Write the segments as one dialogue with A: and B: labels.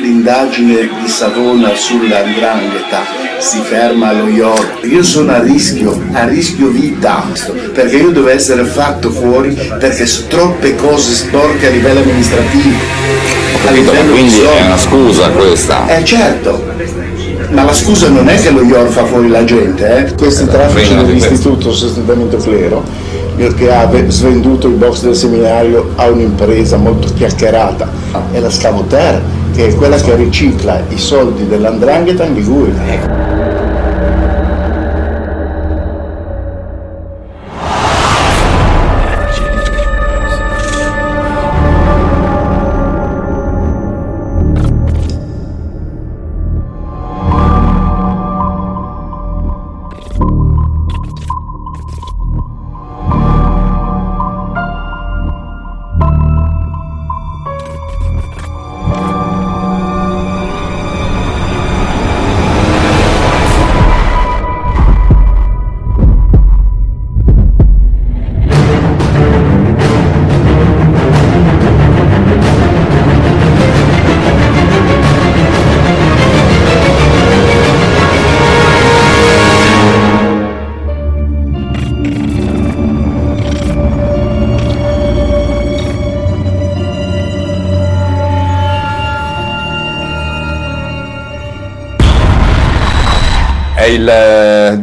A: l'indagine di Savona sull'andrangheta si ferma allo York. Io sono a rischio, a rischio vita, perché io devo essere fatto fuori perché sono troppe cose sporche a livello amministrativo.
B: Capito, quindi è una scusa questa.
A: Eh certo, ma la scusa non è che lo IOR fa fuori la gente, eh?
C: Questi traffici dell'Istituto Sostentamento Clero che ha svenduto il box del seminario a un'impresa molto chiacchierata, è la Scavoter, che è quella che ricicla i soldi dell'andrangheta in Liguria.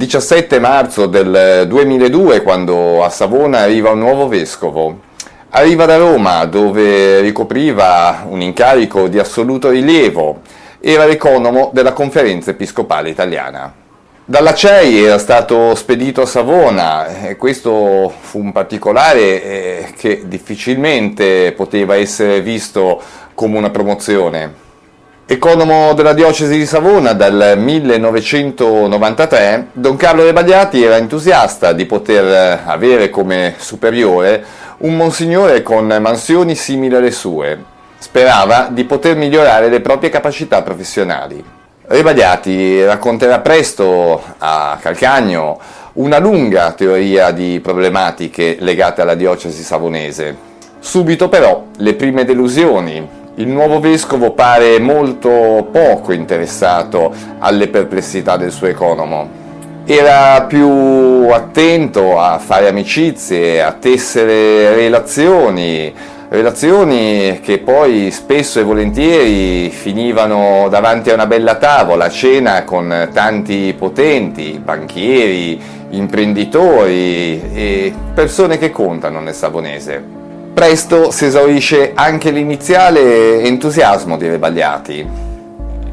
B: 17 marzo del 2002 quando a Savona arriva un nuovo vescovo. Arriva da Roma dove ricopriva un incarico di assoluto rilievo, era l'economo della conferenza episcopale italiana. Dalla CEI era stato spedito a Savona e questo fu un particolare eh, che difficilmente poteva essere visto come una promozione. Economo della diocesi di Savona dal 1993, Don Carlo Rebagliati era entusiasta di poter avere come superiore un monsignore con mansioni simili alle sue. Sperava di poter migliorare le proprie capacità professionali. Rebagliati racconterà presto a Calcagno una lunga teoria di problematiche legate alla diocesi savonese. Subito però le prime delusioni, il nuovo vescovo pare molto poco interessato alle perplessità del suo economo. Era più attento a fare amicizie, a tessere relazioni, relazioni che poi spesso e volentieri finivano davanti a una bella tavola, a cena con tanti potenti, banchieri, imprenditori e persone che contano nel Savonese. Presto si esaurisce anche l'iniziale entusiasmo di Rebagliati.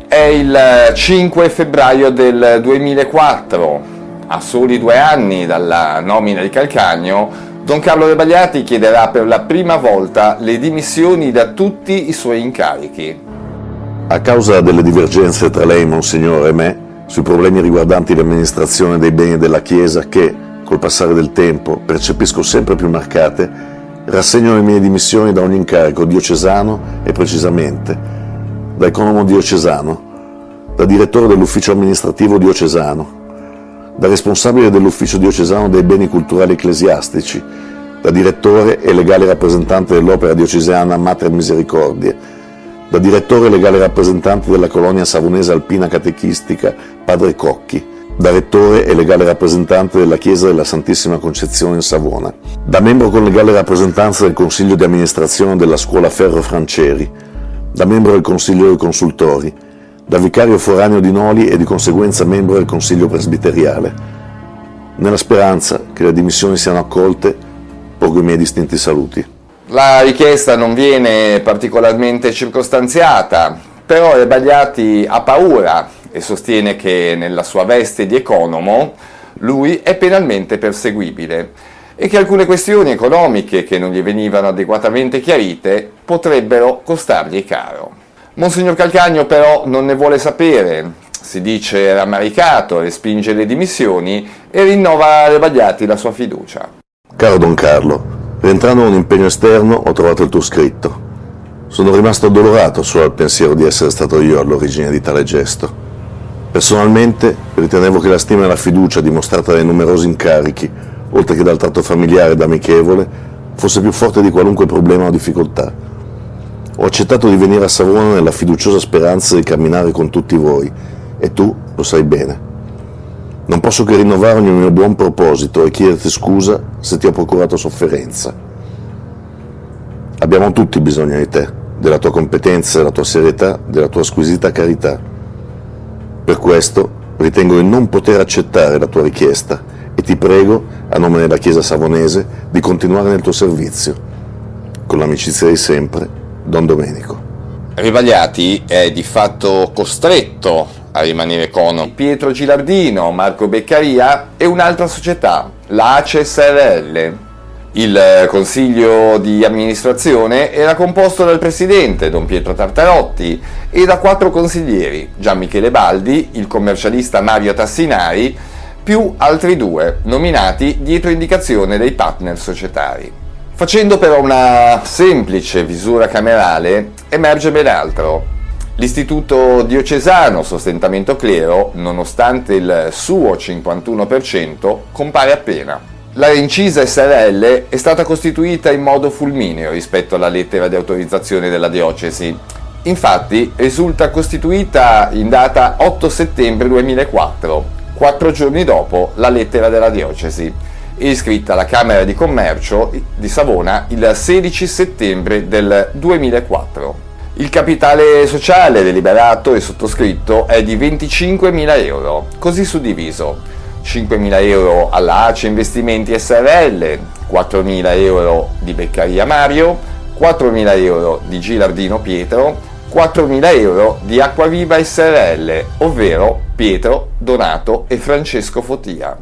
B: È il 5 febbraio del 2004, a soli due anni dalla nomina di Calcagno, Don Carlo Rebagliati chiederà per la prima volta le dimissioni da tutti i suoi incarichi.
D: A causa delle divergenze tra lei, Monsignore, e me, sui problemi riguardanti l'amministrazione dei beni della Chiesa che, col passare del tempo, percepisco sempre più marcate, Rassegno le mie dimissioni da ogni incarico diocesano e precisamente da economo diocesano, da direttore dell'ufficio amministrativo diocesano, da responsabile dell'ufficio diocesano dei beni culturali ecclesiastici, da direttore e legale rappresentante dell'opera diocesana Mater Misericordia, da direttore e legale rappresentante della colonia savonese alpina catechistica Padre Cocchi, da rettore e legale rappresentante della Chiesa della Santissima Concezione in Savona, da membro con legale rappresentanza del Consiglio di amministrazione della Scuola Ferro Franceri, da membro del Consiglio dei Consultori, da vicario foraneo di Noli e di conseguenza membro del Consiglio Presbiteriale. Nella speranza che le dimissioni siano accolte, porgo i miei distinti saluti.
B: La richiesta non viene particolarmente circostanziata, però Rebagliati ha paura e sostiene che nella sua veste di economo lui è penalmente perseguibile e che alcune questioni economiche che non gli venivano adeguatamente chiarite potrebbero costargli caro. Monsignor Calcagno però non ne vuole sapere, si dice rammaricato, respinge le dimissioni e rinnova a Rebagliati la sua fiducia.
D: Caro Don Carlo, rientrando da un impegno esterno ho trovato il tuo scritto. Sono rimasto addolorato solo al pensiero di essere stato io all'origine di tale gesto. Personalmente ritenevo che la stima e la fiducia dimostrata dai numerosi incarichi, oltre che dal tratto familiare ed amichevole, fosse più forte di qualunque problema o difficoltà. Ho accettato di venire a Savona nella fiduciosa speranza di camminare con tutti voi, e tu lo sai bene. Non posso che rinnovare ogni mio buon proposito e chiederti scusa se ti ho procurato sofferenza. Abbiamo tutti bisogno di te, della tua competenza, della tua serietà, della tua squisita carità. Per questo ritengo di non poter accettare la tua richiesta e ti prego, a nome della Chiesa Savonese, di continuare nel tuo servizio. Con l'amicizia di sempre, Don Domenico.
B: Rivagliati è di fatto costretto a rimanere con Pietro Gilardino, Marco Beccaria e un'altra società, la ACE SRL. Il consiglio di amministrazione era composto dal presidente, don Pietro Tartarotti, e da quattro consiglieri, Gian Michele Baldi, il commercialista Mario Tassinari, più altri due, nominati dietro indicazione dei partner societari. Facendo però una semplice visura camerale, emerge ben altro. L'Istituto Diocesano Sostentamento Clero, nonostante il suo 51%, compare appena. La incisa SRL è stata costituita in modo fulmineo rispetto alla lettera di autorizzazione della diocesi. Infatti risulta costituita in data 8 settembre 2004, quattro giorni dopo la lettera della diocesi, e iscritta alla Camera di Commercio di Savona il 16 settembre del 2004. Il capitale sociale deliberato e sottoscritto è di 25.000 euro, così suddiviso 5.000 euro alla ACE Investimenti SRL, 4.000 euro di Beccaria Mario, 4.000 euro di Gilardino Pietro, 4.000 euro di Acquaviva SRL, ovvero Pietro, Donato e Francesco Fotia.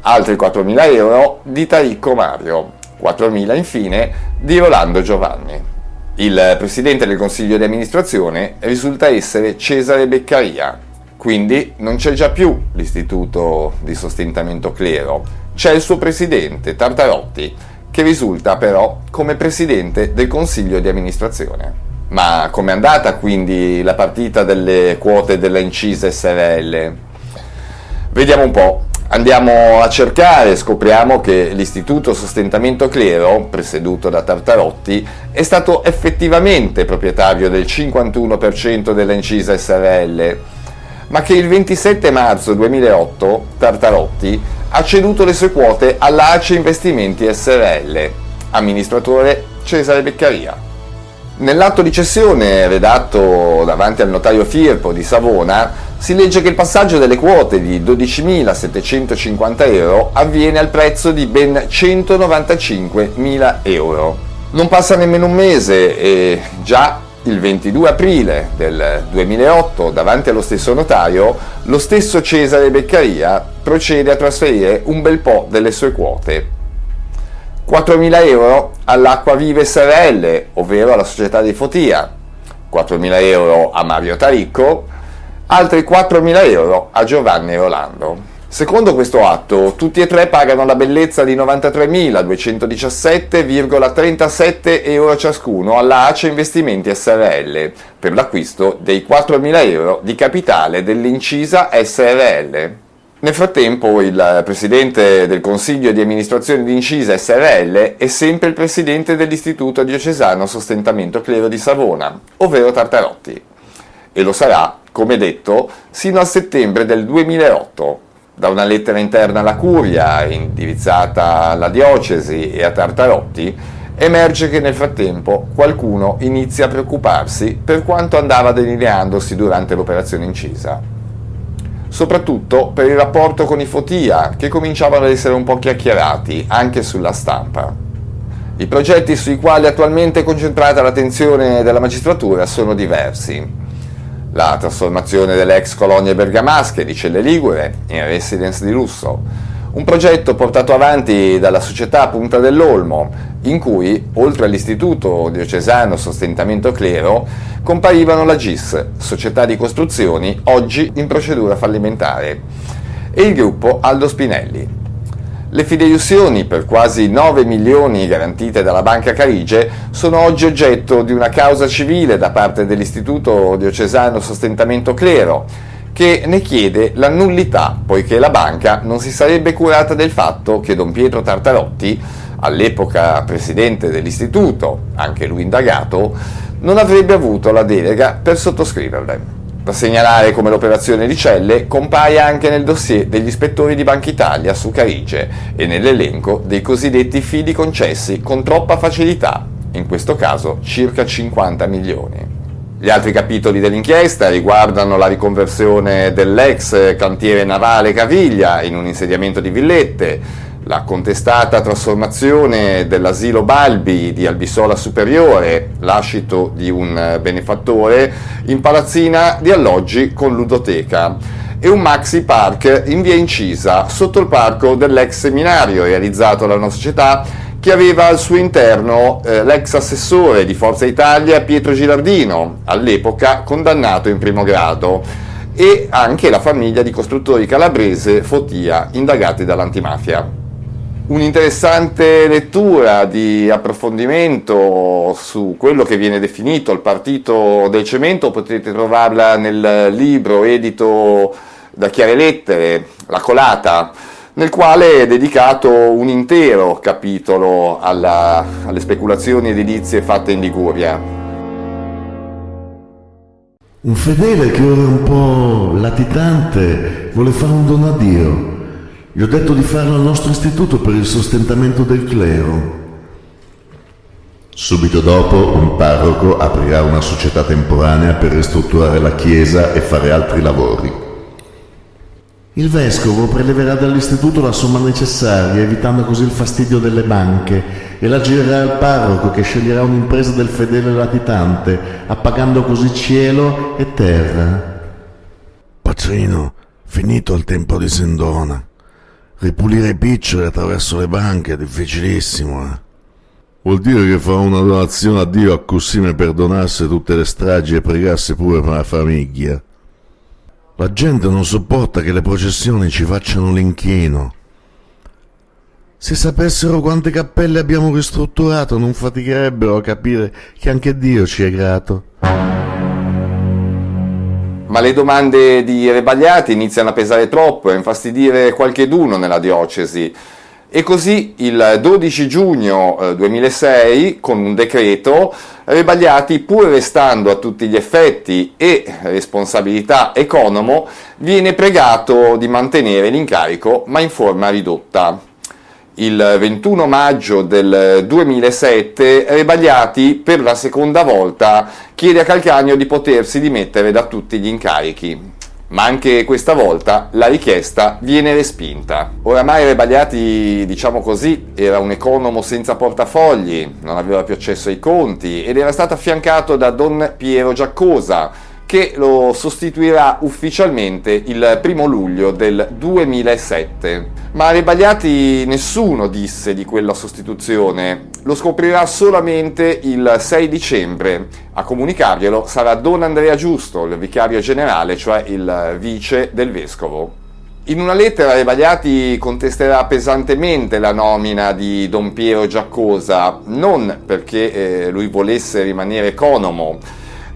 B: Altri 4.000 euro di Taricco Mario, 4.000 infine di Rolando Giovanni. Il presidente del consiglio di amministrazione risulta essere Cesare Beccaria, quindi non c'è già più l'istituto di sostentamento clero, c'è il suo presidente, Tartarotti, che risulta però come presidente del consiglio di amministrazione. Ma com'è andata quindi la partita delle quote della incisa SRL? Vediamo un po'. Andiamo a cercare, scopriamo che l'Istituto Sostentamento Clero, presieduto da Tartarotti, è stato effettivamente proprietario del 51% della incisa SRL ma che il 27 marzo 2008 Tartarotti ha ceduto le sue quote all'Ace Investimenti SRL, amministratore Cesare Beccaria. Nell'atto di cessione redatto davanti al notaio Firpo di Savona si legge che il passaggio delle quote di 12.750 euro avviene al prezzo di ben 195.000 euro. Non passa nemmeno un mese e già il 22 aprile del 2008, davanti allo stesso notaio, lo stesso Cesare Beccaria procede a trasferire un bel po' delle sue quote. 4.000 euro all'Acqua Vive SRL, ovvero alla società di Fotia, 4.000 euro a Mario Taricco, altri 4.000 euro a Giovanni Rolando. Secondo questo atto, tutti e tre pagano la bellezza di 93.217,37 euro ciascuno alla ACE Investimenti SRL per l'acquisto dei 4.000 euro di capitale dell'incisa SRL. Nel frattempo il presidente del consiglio di amministrazione di Incisa SRL è sempre il presidente dell'Istituto Diocesano Sostentamento Clero di Savona, ovvero Tartarotti, e lo sarà, come detto, sino a settembre del 2008 da una lettera interna alla curia indirizzata alla diocesi e a Tartarotti, emerge che nel frattempo qualcuno inizia a preoccuparsi per quanto andava delineandosi durante l'operazione incisa. Soprattutto per il rapporto con i Fotia, che cominciavano ad essere un po' chiacchierati anche sulla stampa. I progetti sui quali attualmente è concentrata l'attenzione della magistratura sono diversi la trasformazione delle ex colonie bergamasche di Celle Ligure in residence di lusso, un progetto portato avanti dalla società Punta dell'Olmo, in cui, oltre all'Istituto Diocesano Sostentamento Clero, comparivano la GIS, società di costruzioni, oggi in procedura fallimentare, e il gruppo Aldo Spinelli, le fideiussioni per quasi 9 milioni garantite dalla Banca Carige sono oggi oggetto di una causa civile da parte dell'Istituto Diocesano Sostentamento Clero, che ne chiede la nullità, poiché la banca non si sarebbe curata del fatto che Don Pietro Tartarotti, all'epoca presidente dell'istituto, anche lui indagato, non avrebbe avuto la delega per sottoscriverle. Da segnalare come l'operazione di Celle compaia anche nel dossier degli ispettori di Banca Italia su Carige e nell'elenco dei cosiddetti fidi concessi con troppa facilità, in questo caso circa 50 milioni. Gli altri capitoli dell'inchiesta riguardano la riconversione dell'ex cantiere navale Caviglia in un insediamento di villette, la contestata trasformazione dell'asilo Balbi di Albisola Superiore, lascito di un benefattore, in palazzina di alloggi con ludoteca e un maxi park in via Incisa, sotto il parco dell'ex seminario realizzato da una società che aveva al suo interno eh, l'ex assessore di Forza Italia Pietro Gilardino, all'epoca condannato in primo grado, e anche la famiglia di costruttori calabrese Fotia, indagati dall'antimafia. Un'interessante lettura di approfondimento su quello che viene definito il partito del cemento potete trovarla nel libro edito da Chiare Lettere, La Colata, nel quale è dedicato un intero capitolo alla, alle speculazioni edilizie fatte in Liguria.
E: Un fedele che ora è un po' latitante vuole fare un dono a Dio. Gli ho detto di farlo al nostro istituto per il sostentamento del clero. Subito dopo un parroco aprirà una società temporanea per ristrutturare la chiesa e fare altri lavori. Il vescovo preleverà dall'istituto la somma necessaria, evitando così il fastidio delle banche, e la girerà al parroco che sceglierà un'impresa del fedele latitante, appagando così cielo e terra.
C: Patrino, finito il tempo di Sendona. Ripulire i piccioli attraverso le banche è difficilissimo, eh. Vuol dire che fa una donazione a Dio a mi perdonasse tutte le stragi e pregasse pure per la famiglia. La gente non sopporta che le processioni ci facciano l'inchino. Se sapessero quante cappelle abbiamo ristrutturato non faticherebbero a capire che anche Dio ci è grato.
B: Ma le domande di Rebagliati iniziano a pesare troppo e infastidire qualcheduno nella diocesi. E così il 12 giugno 2006, eh, con un decreto, Rebagliati, pur restando a tutti gli effetti e responsabilità economo, viene pregato di mantenere l'incarico ma in forma ridotta. Il 21 maggio del 2007 Rebagliati per la seconda volta chiede a Calcagno di potersi dimettere da tutti gli incarichi ma anche questa volta la richiesta viene respinta. Oramai Rebagliati, diciamo così, era un economo senza portafogli, non aveva più accesso ai conti ed era stato affiancato da Don Piero Giaccosa, che lo sostituirà ufficialmente il primo luglio del 2007. Ma a Rebagliati nessuno disse di quella sostituzione, lo scoprirà solamente il 6 dicembre. A comunicarglielo sarà Don Andrea Giusto, il vicario generale, cioè il vice del vescovo. In una lettera Rebagliati contesterà pesantemente la nomina di Don Piero Giaccosa, non perché eh, lui volesse rimanere economo,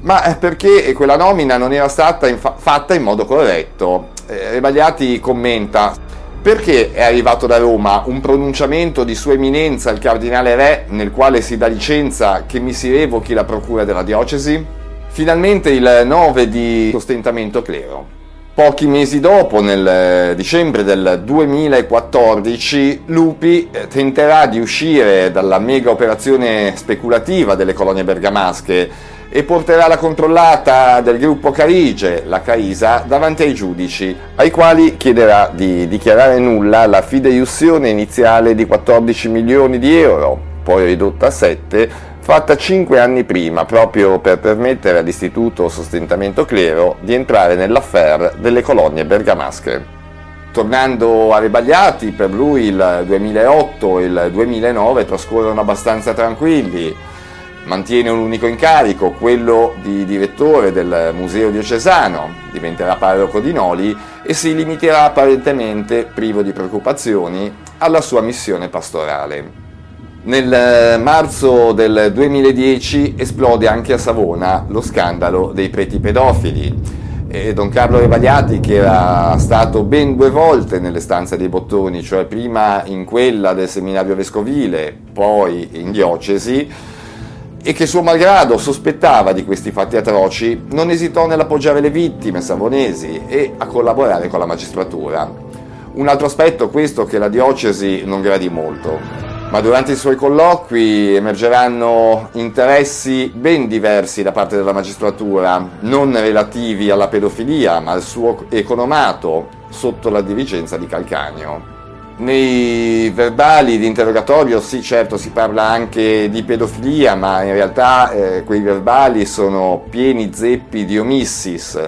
B: ma perché quella nomina non era stata infa- fatta in modo corretto. Eh, Rebagliati commenta perché è arrivato da Roma un pronunciamento di Sua Eminenza il Cardinale Re nel quale si dà licenza che mi si revochi la procura della diocesi? Finalmente il 9 di sostentamento clero. Pochi mesi dopo, nel dicembre del 2014, Lupi eh, tenterà di uscire dalla mega operazione speculativa delle colonie bergamasche e porterà la controllata del gruppo Carige, la Caisa, davanti ai giudici, ai quali chiederà di dichiarare nulla la fideiussione iniziale di 14 milioni di euro, poi ridotta a 7, fatta 5 anni prima, proprio per permettere all'Istituto Sostentamento Clero di entrare nell'affaire delle colonie bergamasche. Tornando a Rebagliati, per lui il 2008 e il 2009 trascorrono abbastanza tranquilli, mantiene un unico incarico, quello di direttore del Museo Diocesano, diventerà parroco di Noli e si limiterà apparentemente, privo di preoccupazioni, alla sua missione pastorale. Nel eh, marzo del 2010 esplode anche a Savona lo scandalo dei preti pedofili. E Don Carlo Rebagliati, che era stato ben due volte nelle stanze dei bottoni, cioè prima in quella del seminario vescovile, poi in diocesi, e che suo malgrado sospettava di questi fatti atroci, non esitò nell'appoggiare le vittime savonesi e a collaborare con la magistratura. Un altro aspetto questo che la diocesi non gradì molto, ma durante i suoi colloqui emergeranno interessi ben diversi da parte della magistratura, non relativi alla pedofilia, ma al suo economato sotto la dirigenza di Calcagno. Nei verbali di interrogatorio sì certo si parla anche di pedofilia, ma in realtà eh, quei verbali sono pieni zeppi di omissis.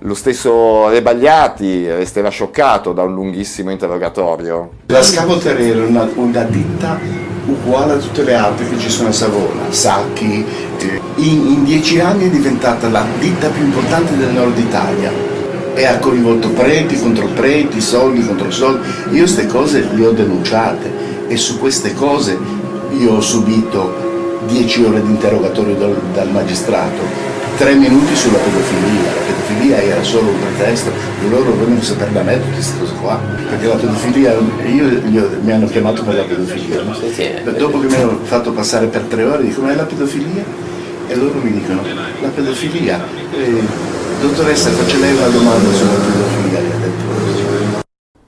B: Lo stesso Rebagliati resterà scioccato da un lunghissimo interrogatorio.
A: La Scavoter era una, una ditta uguale a tutte le altre che ci sono a Savona, Sacchi. Eh, in, in dieci anni è diventata la ditta più importante del nord Italia e ha coinvolto preti contro preti, soldi contro soldi. Io queste cose le ho denunciate e su queste cose io ho subito dieci ore di interrogatorio dal, dal magistrato, tre minuti sulla pedofilia. La pedofilia era solo un pretesto loro vogliono sapere da me tutte queste cose qua. Perché la pedofilia, io, io mi hanno chiamato per la pedofilia. No? Dopo che mi hanno fatto passare per tre ore, dico ma è la pedofilia? E loro mi dicono la pedofilia. Eh, Dottoressa, faccio lei una domanda sulla pedofilia.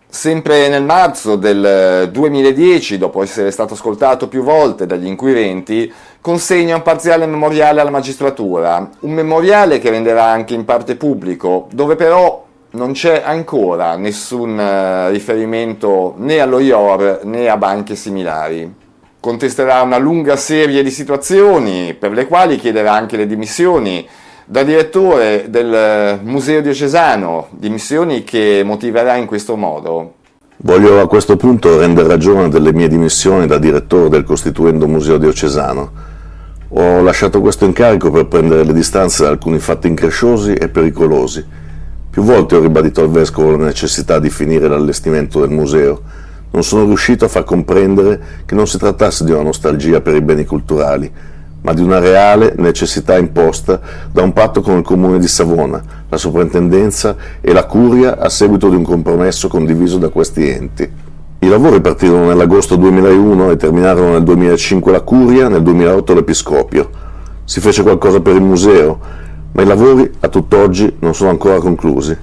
B: Sempre nel marzo del 2010, dopo essere stato ascoltato più volte dagli inquirenti, consegna un parziale memoriale alla magistratura, un memoriale che renderà anche in parte pubblico, dove però non c'è ancora nessun eh, riferimento né allo IOR né a banche similari. Contesterà una lunga serie di situazioni per le quali chiederà anche le dimissioni da direttore del Museo Diocesano, dimissioni che motiverà in questo modo.
D: Voglio a questo punto rendere ragione delle mie dimissioni da direttore del Costituendo Museo Diocesano. Ho lasciato questo incarico per prendere le distanze da alcuni fatti incresciosi e pericolosi. Più volte ho ribadito al Vescovo la necessità di finire l'allestimento del museo. Non sono riuscito a far comprendere che non si trattasse di una nostalgia per i beni culturali, ma di una reale necessità imposta da un patto con il comune di Savona, la soprintendenza e la curia a seguito di un compromesso condiviso da questi enti. I lavori partirono nell'agosto 2001 e terminarono nel 2005 la curia, nel 2008 l'episcopio. Si fece qualcosa per il museo, ma i lavori a tutt'oggi non sono ancora conclusi.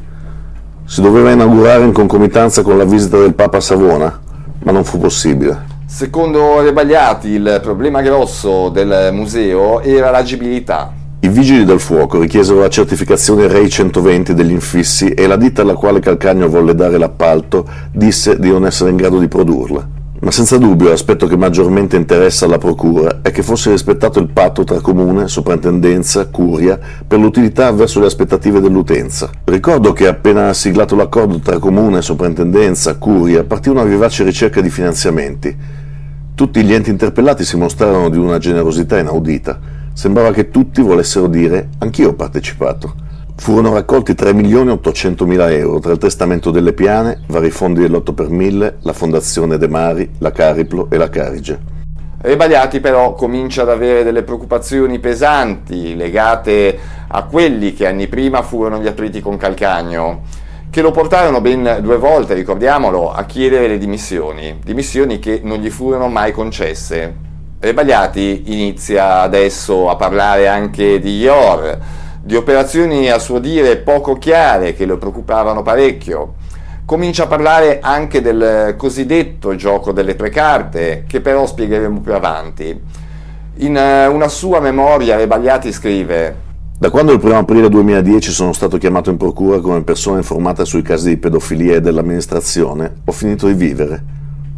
D: Si doveva inaugurare in concomitanza con la visita del Papa a Savona, ma non fu possibile.
B: Secondo Rebagliati il problema grosso del museo era l'agibilità.
D: I vigili del fuoco richiesero la certificazione REI 120 degli infissi e la ditta alla quale Calcagno volle dare l'appalto disse di non essere in grado di produrla. Ma senza dubbio l'aspetto che maggiormente interessa alla Procura è che fosse rispettato il patto tra Comune, Soprintendenza, Curia per l'utilità verso le aspettative dell'utenza. Ricordo che appena siglato l'accordo tra Comune, Soprintendenza, Curia partì una vivace ricerca di finanziamenti. Tutti gli enti interpellati si mostrarono di una generosità inaudita. Sembrava che tutti volessero dire anch'io ho partecipato. Furono raccolti 3.800.000 euro tra il testamento delle piane, vari fondi dell'8 per 1000, la Fondazione De Mari, la Cariplo e la Carige.
B: Rebagliati però comincia ad avere delle preoccupazioni pesanti legate a quelli che anni prima furono gli attriti con Calcagno che lo portarono ben due volte, ricordiamolo, a chiedere le dimissioni, dimissioni che non gli furono mai concesse. Rebagliati inizia adesso a parlare anche di IOR, di operazioni a suo dire poco chiare che lo preoccupavano parecchio. Comincia a parlare anche del cosiddetto gioco delle tre carte, che però spiegheremo più avanti. In eh, una sua memoria Rebagliati scrive
D: da quando il 1 aprile 2010 sono stato chiamato in procura come persona informata sui casi di pedofilia e dell'amministrazione, ho finito di vivere.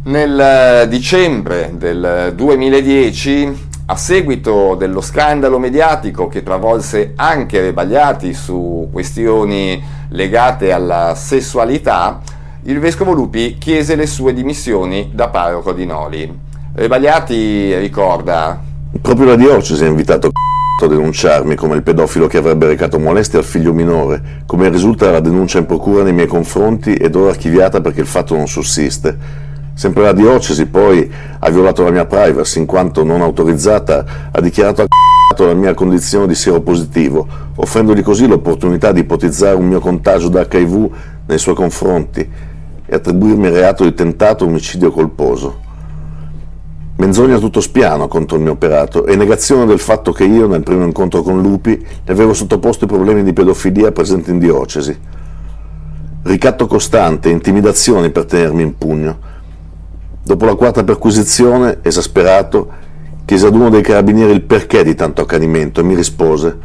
B: Nel eh, dicembre del 2010, a seguito dello scandalo mediatico che travolse anche Rebagliati su questioni legate alla sessualità, il vescovo Lupi chiese le sue dimissioni da parroco di Noli. Rebagliati ricorda
D: Proprio la diocesi ha invitato a denunciarmi come il pedofilo che avrebbe recato molestie al figlio minore, come risulta dalla denuncia in procura nei miei confronti ed ora archiviata perché il fatto non sussiste. Sempre la diocesi poi ha violato la mia privacy in quanto non autorizzata ha dichiarato a la mia condizione di seropositivo, offrendogli così l'opportunità di ipotizzare un mio contagio da HIV nei suoi confronti e attribuirmi il reato di tentato omicidio colposo. Menzogna tutto spiano contro il mio operato e negazione del fatto che io, nel primo incontro con Lupi, le avevo sottoposto i problemi di pedofilia presenti in diocesi. Ricatto costante, intimidazioni per tenermi in pugno. Dopo la quarta perquisizione, esasperato, chiese ad uno dei carabinieri il perché di tanto accanimento e mi rispose: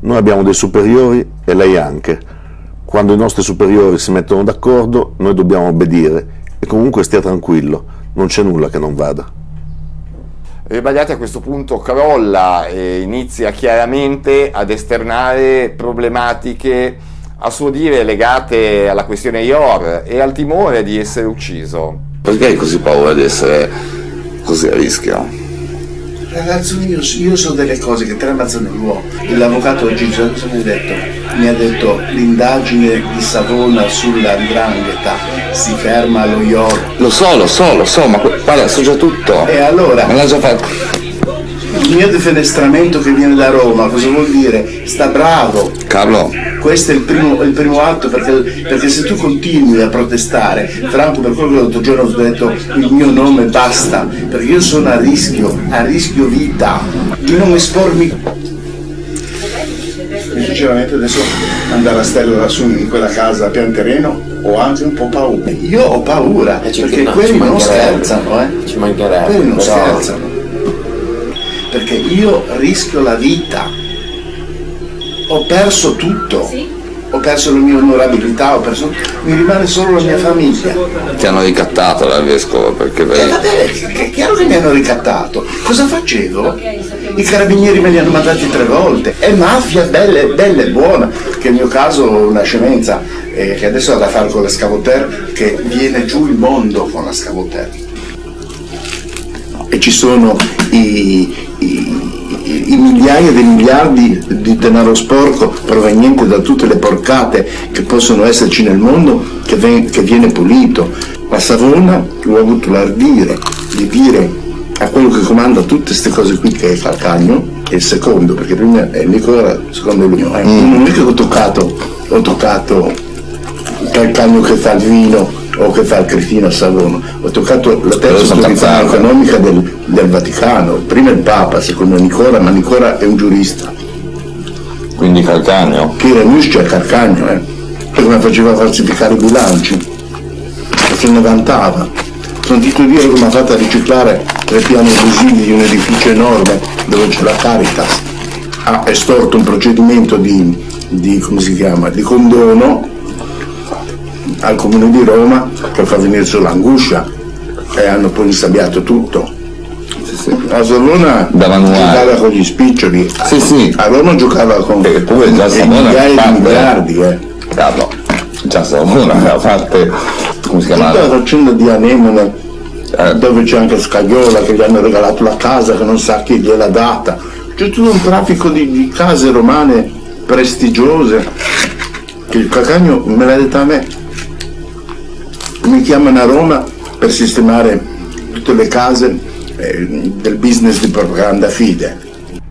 D: Noi abbiamo dei superiori e lei anche. Quando i nostri superiori si mettono d'accordo, noi dobbiamo obbedire e comunque stia tranquillo, non c'è nulla che non vada.
B: Rebagliati a questo punto crolla e inizia chiaramente ad esternare problematiche a suo dire legate alla questione IOR e al timore di essere ucciso.
F: Perché hai così paura di essere così a rischio?
A: Ragazzo mio, io so delle cose che tre mazze nell'uomo. L'avvocato oggi mi ha detto? Mi ha detto l'indagine di Savona sulla Ndrangheta si ferma allo IOR.
F: Lo so, lo so, lo so, ma guarda, so già tutto.
A: E allora?
F: Me l'ha già fatto.
A: Il mio defenestramento che viene da Roma, cosa vuol dire? Sta bravo.
F: Carlo.
A: Questo è il primo, il primo atto perché, perché, se tu continui a protestare, Franco per quello che l'altro giorno ho detto il mio nome basta, perché io sono a rischio, a rischio vita, di non espormi. Sinceramente adesso andare a stella lassù in quella casa a pian terreno ho anche un po' paura. Io ho paura,
G: Eh,
A: perché
G: no,
A: quelli non scherzano, eh.
G: Ci mancherebbe.
A: Quelli non
G: però-
A: scherzano. Perché io rischio la vita. Ho perso tutto. Ho perso la mia onorabilità, ho perso. Mi rimane solo la mia famiglia.
F: Ti hanno ricattato dal vescovo perché
A: E
F: vedi.
A: vabbè, è chiaro che mi hanno ricattato. Cosa facevo? I carabinieri me li hanno mandati tre volte. È mafia bella, bella e buona. Che nel mio caso è una scemenza, eh, che adesso ha da fare con la Scavoter, che viene giù il mondo con la Scavoter. E ci sono i, i- i migliaia di miliardi di denaro sporco proveniente da tutte le porcate che possono esserci nel mondo che, ven- che viene pulito. A Savona ho avuto l'ardire di dire a quello che comanda tutte queste cose qui che è Calcagno, è il secondo, perché prima è il secondo lui. Eh, Non è che ho toccato, ho toccato Calcagno che fa il vino o che fa il cretino a Savona, ho toccato la terza autorità economica del, del Vaticano, prima il Papa, secondo Nicola, ma Nicola è un giurista,
F: Quindi Calcagno.
A: che era Muscia a Calcagno, eh, e come faceva a falsificare i bilanci, e se ne vantava. Sentito dire come ha fatto a riciclare tre piani abusivi di un edificio enorme dove c'è la Caritas. Ha estorto un procedimento di, di, come si chiama, di condono al comune di Roma per far venire sull'anguscia e hanno poi insabbiato tutto. A Savona
F: Da manuale.
A: giocava con gli spiccioli,
F: Sì, sì.
A: a Roma giocava con
F: E pure già
A: e
F: Savona
A: migliaia di
F: parte-
A: miliardi. Eh.
F: Carlo. Già Savona aveva fatte. Come si
A: Tutta la
F: chiamava?
A: faccenda di Anemone,
F: Eh.
A: dove c'è anche Scagliola che gli hanno regalato la casa che non sa chi gliel'ha data. C'è tutto un traffico di, di case romane prestigiose che il Cacagno me l'ha detta a me. Mi chiamano a Roma per sistemare tutte le case eh, del business di propaganda fide.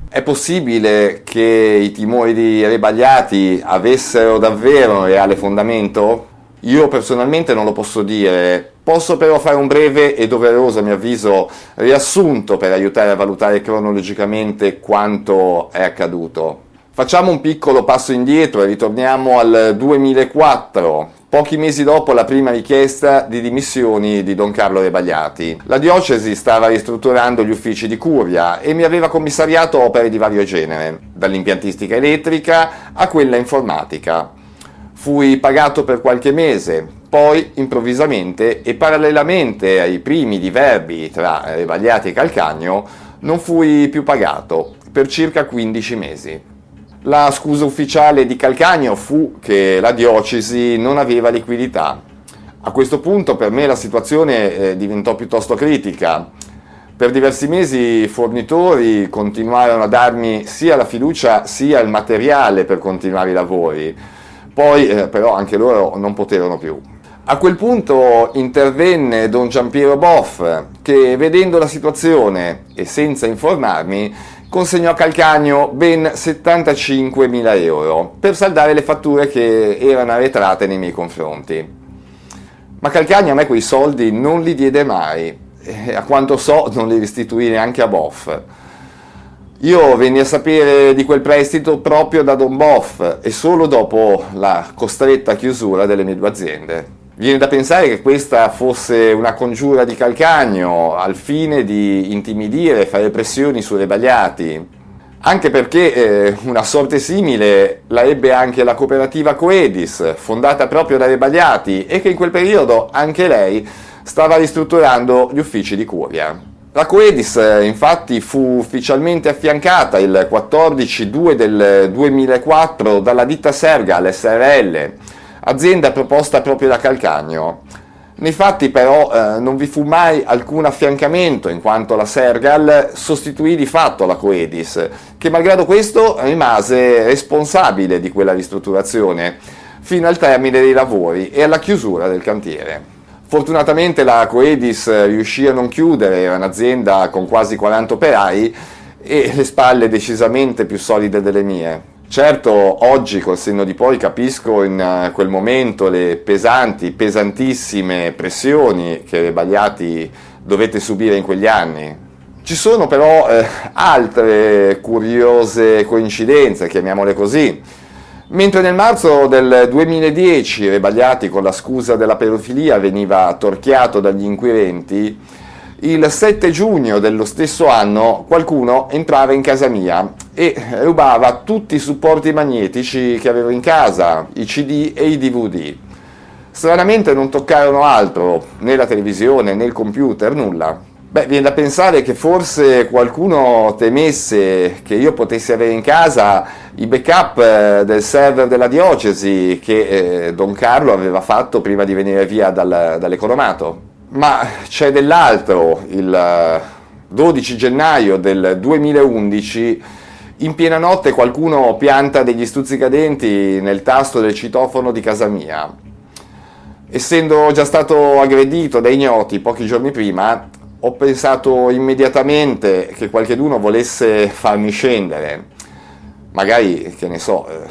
B: È possibile che i timori di Rebagliati avessero davvero un reale fondamento? Io personalmente non lo posso dire, posso però fare un breve e doveroso, a mio avviso, riassunto per aiutare a valutare cronologicamente quanto è accaduto. Facciamo un piccolo passo indietro e ritorniamo al 2004, pochi mesi dopo la prima richiesta di dimissioni di Don Carlo Rebagliati. La diocesi stava ristrutturando gli uffici di curia e mi aveva commissariato opere di vario genere, dall'impiantistica elettrica a quella informatica. Fui pagato per qualche mese, poi improvvisamente e parallelamente ai primi diverbi tra Rebagliati e Calcagno non fui più pagato per circa 15 mesi. La scusa ufficiale di Calcagno fu che la diocesi non aveva liquidità. A questo punto per me la situazione eh, diventò piuttosto critica. Per diversi mesi i fornitori continuarono a darmi sia la fiducia sia il materiale per continuare i lavori. Poi eh, però anche loro non poterono più. A quel punto intervenne Don Giampiero Boff che vedendo la situazione e senza informarmi consegnò a Calcagno ben 75.000 euro per saldare le fatture che erano arretrate nei miei confronti. Ma Calcagno a me quei soldi non li diede mai e a quanto so non li restituì neanche a Boff. Io venni a sapere di quel prestito proprio da Don Boff e solo dopo la costretta chiusura delle mie due aziende. Viene da pensare che questa fosse una congiura di Calcagno al fine di intimidire e fare pressioni sulle Bagliati, anche perché eh, una sorte simile la ebbe anche la cooperativa Coedis, fondata proprio da Rebagliati e che in quel periodo anche lei stava ristrutturando gli uffici di curia. La Coedis eh, infatti fu ufficialmente affiancata il 14-2 del 2004 dalla ditta Sergal SRL, azienda proposta proprio da Calcagno. Nei fatti però eh, non vi fu mai alcun affiancamento in quanto la Sergal sostituì di fatto la Coedis, che malgrado questo rimase responsabile di quella ristrutturazione fino al termine dei lavori e alla chiusura del cantiere. Fortunatamente la Coedis riuscì a non chiudere, era un'azienda con quasi 40 operai e le spalle decisamente più solide delle mie. Certo, oggi col senno di poi capisco in eh, quel momento le pesanti, pesantissime pressioni che Bagliati dovete subire in quegli anni. Ci sono però eh, altre curiose coincidenze, chiamiamole così. Mentre nel marzo del 2010 Rebagliati con la scusa della pedofilia veniva torchiato dagli inquirenti, il 7 giugno dello stesso anno qualcuno entrava in casa mia e rubava tutti i supporti magnetici che avevo in casa, i CD e i DVD. Stranamente non toccarono altro, né la televisione né il computer, nulla. Beh, viene da pensare che forse qualcuno temesse che io potessi avere in casa i backup eh, del server della diocesi che eh, Don Carlo aveva fatto prima di venire via dal, dall'economato. Ma c'è dell'altro, il 12 gennaio del 2011 in piena notte qualcuno pianta degli stuzzicadenti nel tasto del citofono di casa mia. Essendo già stato aggredito da ignoti pochi giorni prima, ho pensato immediatamente che qualcuno volesse farmi scendere, magari, che ne so, eh,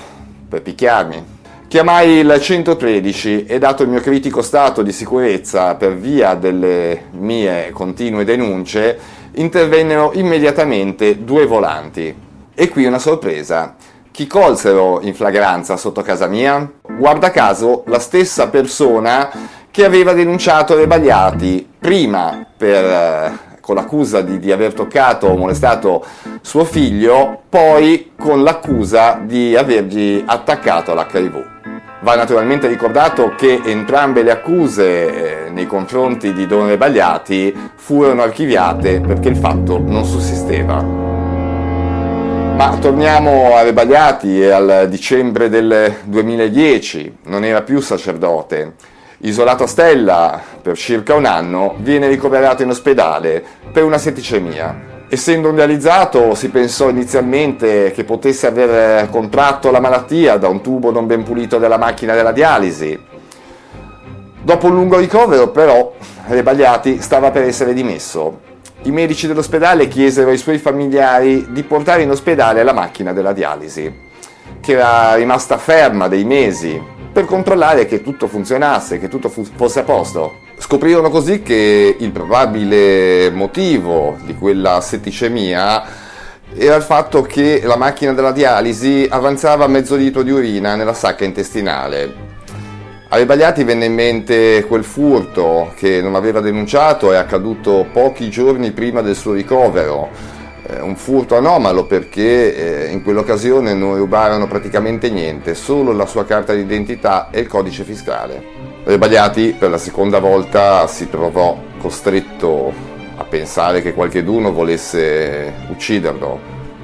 B: per picchiarmi. Chiamai il 113 e dato il mio critico stato di sicurezza per via delle mie continue denunce, intervennero immediatamente due volanti. E qui una sorpresa. Chi colsero in flagranza sotto casa mia? Guarda caso la stessa persona che aveva denunciato Rebagliati prima per, eh, con l'accusa di, di, aver toccato o molestato suo figlio, poi con l'accusa di avergli attaccato l'HIV. Va naturalmente ricordato che entrambe le accuse eh, nei confronti di Don Rebagliati furono archiviate perché il fatto non sussisteva. Ma torniamo a Rebagliati e al dicembre del 2010, non era più sacerdote Isolato a Stella per circa un anno, viene ricoverato in ospedale per una setticemia. Essendo realizzato, si pensò inizialmente che potesse aver contratto la malattia da un tubo non ben pulito della macchina della dialisi. Dopo un lungo ricovero, però, Rebagliati stava per essere dimesso. I medici dell'ospedale chiesero ai suoi familiari di portare in ospedale la macchina della dialisi, che era rimasta ferma dei mesi per controllare che tutto funzionasse, che tutto fosse a posto. Scoprirono così che il probabile motivo di quella setticemia era il fatto che la macchina della dialisi avanzava mezzo litro di urina nella sacca intestinale. Ai Bagliati venne in mente quel furto che non aveva denunciato, è accaduto pochi giorni prima del suo ricovero un furto anomalo perché eh, in quell'occasione non rubarono praticamente niente, solo la sua carta d'identità e il codice fiscale. Rebagliati per la seconda volta si trovò costretto a pensare che qualcheduno volesse ucciderlo,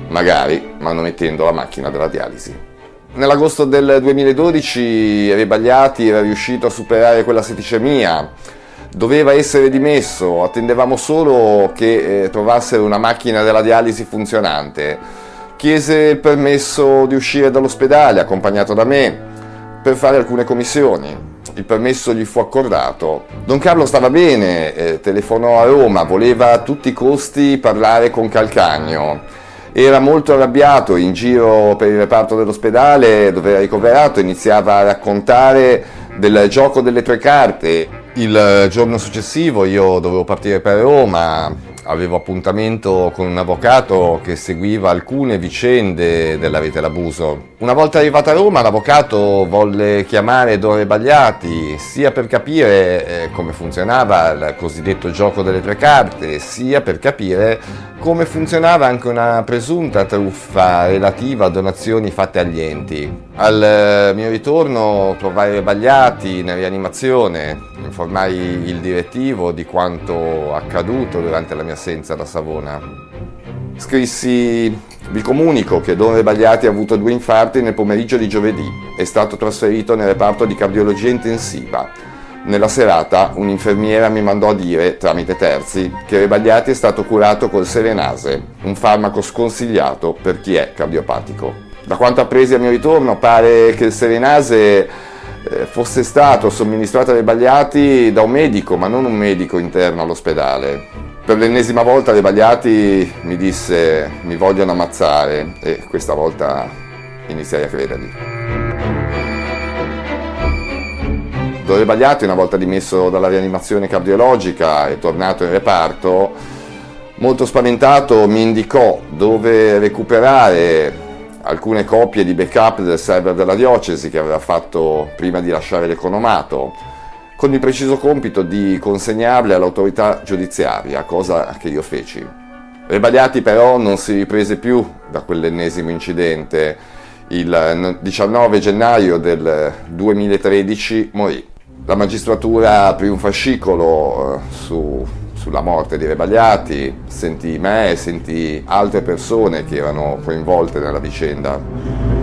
B: magari manomettendo la macchina della dialisi. Nell'agosto del 2012 Rebagliati era riuscito a superare quella setticemia doveva essere dimesso, attendevamo solo che eh, trovassero una macchina della dialisi funzionante. Chiese il permesso di uscire dall'ospedale accompagnato da me per fare alcune commissioni. Il permesso gli fu accordato. Don Carlo stava bene, eh, telefonò a Roma, voleva a tutti i costi parlare con Calcagno. Era molto arrabbiato in giro per il reparto dell'ospedale dove era ricoverato, iniziava a raccontare del gioco delle tre carte Il giorno successivo io dovevo partire per Roma, avevo appuntamento con un avvocato che seguiva alcune vicende della rete d'abuso. Una volta arrivato a Roma l'avvocato volle chiamare Dore Bagliati sia per capire eh, come funzionava il cosiddetto gioco delle tre carte, sia per capire come funzionava anche una presunta truffa relativa a donazioni fatte agli enti. Al eh, mio ritorno trovai Bagliati in rianimazione, informai il direttivo di quanto accaduto durante la mia assenza da Savona. Scrissi, vi comunico che Don Rebagliati ha avuto due infarti nel pomeriggio di giovedì, è stato trasferito nel reparto di cardiologia intensiva. Nella serata un'infermiera mi mandò a dire, tramite terzi, che Rebagliati è stato curato col Serenase, un farmaco sconsigliato per chi è cardiopatico. Da quanto appresi al mio ritorno pare che il Serenase eh, fosse stato somministrato ai Rebagliati da un medico, ma non un medico interno all'ospedale. Per l'ennesima volta Rebagliati mi disse mi vogliono ammazzare e questa volta iniziai a credergli. Don Rebagliati, una volta dimesso dalla rianimazione cardiologica e tornato in reparto, molto spaventato mi indicò dove recuperare alcune copie di backup del server della diocesi che aveva fatto prima di lasciare l'economato con il preciso compito di consegnarle all'autorità giudiziaria, cosa che io feci. Rebagliati però non si riprese più da quell'ennesimo incidente. Il 19 gennaio del 2013 morì. La magistratura aprì un fascicolo eh, su, sulla morte di Rebagliati, sentì me e sentì altre persone che erano coinvolte nella vicenda.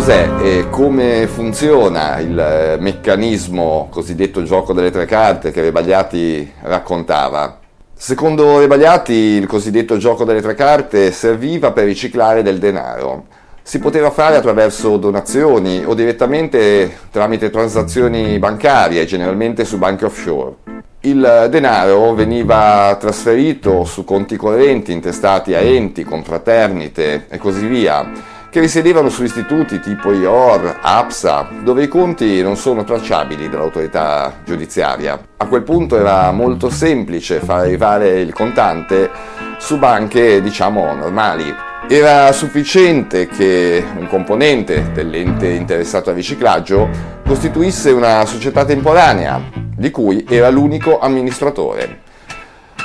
B: Cos'è e come funziona il eh, meccanismo cosiddetto gioco delle tre carte che Rebagliati raccontava? Secondo Rebagliati il cosiddetto gioco delle tre carte serviva per riciclare del denaro. Si poteva fare attraverso donazioni o direttamente tramite transazioni bancarie, generalmente su banche offshore. Il denaro veniva trasferito su conti correnti intestati a enti, confraternite e così via che risiedevano su istituti tipo IOR, APSA, dove i conti non sono tracciabili dall'autorità giudiziaria. A quel punto era molto semplice far arrivare il contante su banche, diciamo, normali. Era sufficiente che un componente dell'ente interessato al riciclaggio costituisse una società temporanea, di cui era l'unico amministratore.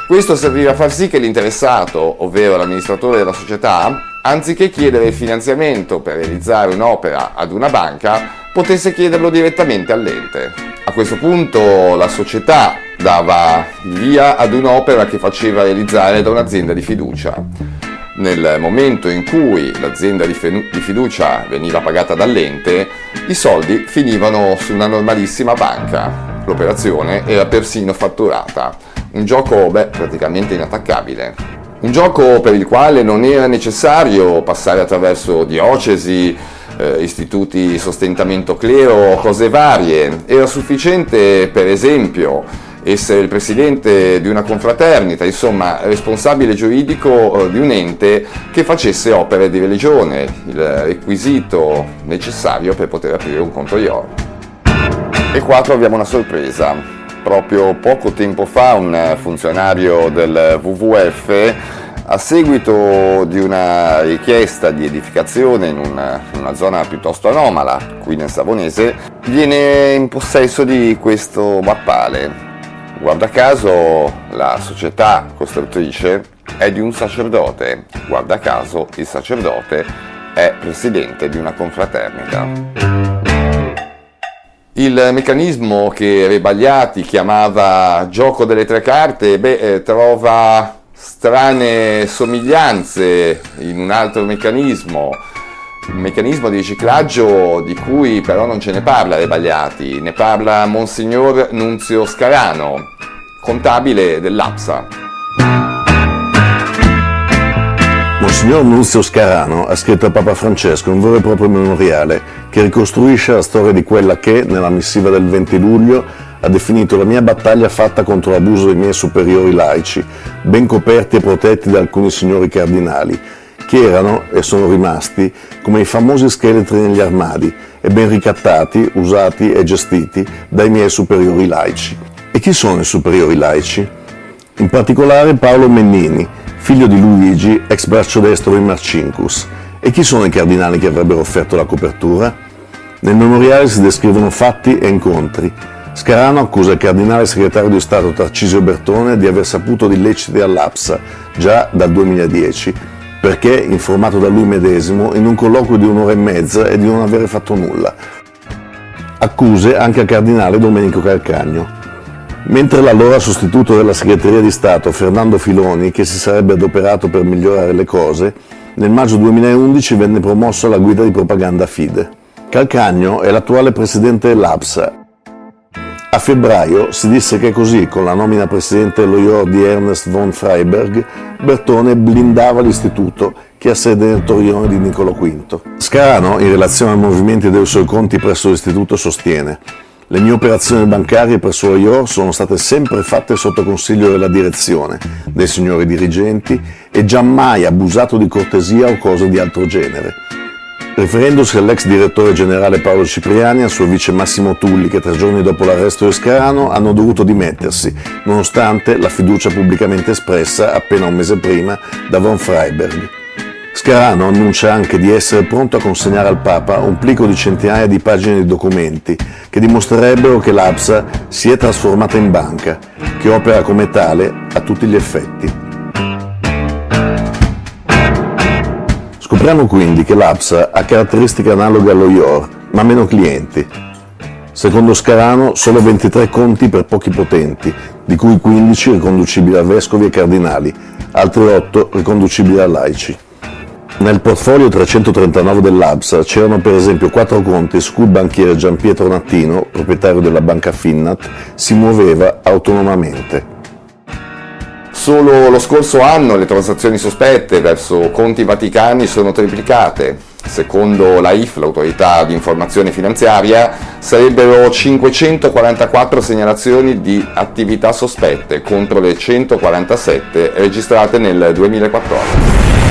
B: Questo serviva a far sì che l'interessato, ovvero l'amministratore della società, anziché chiedere il finanziamento per realizzare un'opera ad una banca, potesse chiederlo direttamente all'ente. A questo punto la società dava via ad un'opera che faceva realizzare da un'azienda di fiducia. Nel momento in cui l'azienda di fiducia veniva pagata dall'ente, i soldi finivano su una normalissima banca. L'operazione era persino fatturata un gioco beh, praticamente inattaccabile. Un gioco per il quale non era necessario passare attraverso diocesi, eh, istituti sostentamento clero, cose varie. Era sufficiente, per esempio, essere il presidente di una confraternita, insomma responsabile giuridico eh, di un ente che facesse opere di religione, il requisito necessario per poter aprire un conto IOR. E qua troviamo una sorpresa. Proprio poco tempo fa un funzionario del WWF a seguito di una richiesta di edificazione in una, in una, zona piuttosto anomala, qui nel Savonese, viene in possesso di questo mappale. Guarda caso la società costruttrice è di un sacerdote, guarda caso il sacerdote è presidente di una confraternita. Il meccanismo che Rebagliati chiamava gioco delle tre carte beh, eh, trova strane somiglianze in un altro meccanismo, un meccanismo di riciclaggio di cui però non ce ne parla Rebagliati, ne parla Monsignor Nunzio Scarano, contabile dell'APSA.
D: Monsignor Nunzio Scarano ha scritto a Papa Francesco un vero e proprio memoriale che ricostruisce la storia di quella che, nella missiva del 20 luglio, ha definito la mia battaglia fatta contro l'abuso dei miei superiori laici, ben coperti e protetti da alcuni signori cardinali, che erano e sono rimasti come i famosi scheletri negli armadi e ben ricattati, usati e gestiti dai miei superiori laici. E chi sono i superiori laici? In particolare Paolo Mennini, figlio di Luigi, ex braccio destro di Marcinkus. E chi sono i cardinali che avrebbero offerto la copertura? Nel memoriale si descrivono fatti e incontri. Scarano accusa il cardinale segretario di Stato Tarcisio Bertone di aver saputo di illeciti all'APSA già dal 2010, perché, informato da lui medesimo, in un colloquio di un'ora e mezza e di non avere fatto nulla. Accuse anche al cardinale Domenico Calcagno. Mentre l'allora sostituto della segreteria di Stato, Fernando Filoni, che si sarebbe adoperato per migliorare le cose, nel maggio 2011 venne promosso alla guida di propaganda Fide. Calcagno è l'attuale presidente dell'APSA. A febbraio si disse che così, con la nomina presidente dello IOR di Ernest von Freiberg, Bertone blindava l'istituto che ha sede nel Torrione di Nicolo V. Scarano, in relazione ai movimenti dei suoi conti presso l'istituto, sostiene le mie operazioni bancarie presso lo IOR sono state sempre fatte sotto consiglio della direzione, dei signori dirigenti e giammai abusato di cortesia o cose di altro genere. Riferendosi all'ex direttore generale Paolo Cipriani e al suo vice Massimo Tulli che tre giorni dopo l'arresto di Scarano hanno dovuto dimettersi, nonostante la fiducia pubblicamente espressa appena un mese prima da von Freiberg. Scarano annuncia anche di essere pronto a consegnare al Papa un plico di centinaia di pagine di documenti che dimostrerebbero che l'APSA si è trasformata in banca, che opera come tale a tutti gli effetti. Scopriamo quindi che l'APSA ha caratteristiche analoghe allo IOR, ma meno clienti. Secondo Scarano, solo 23 conti per pochi potenti, di cui 15 riconducibili a vescovi e cardinali, altri 8 riconducibili a laici. Nel portfolio 339 dell'APSA c'erano per esempio 4 conti su cui il banchiere Gian Pietro Nattino, proprietario della banca Finnat, si muoveva autonomamente.
B: Solo lo scorso anno le transazioni sospette verso conti vaticani sono triplicate. Secondo la IF, l'autorità di informazione finanziaria, sarebbero 544 segnalazioni di attività sospette contro le 147 registrate nel 2014.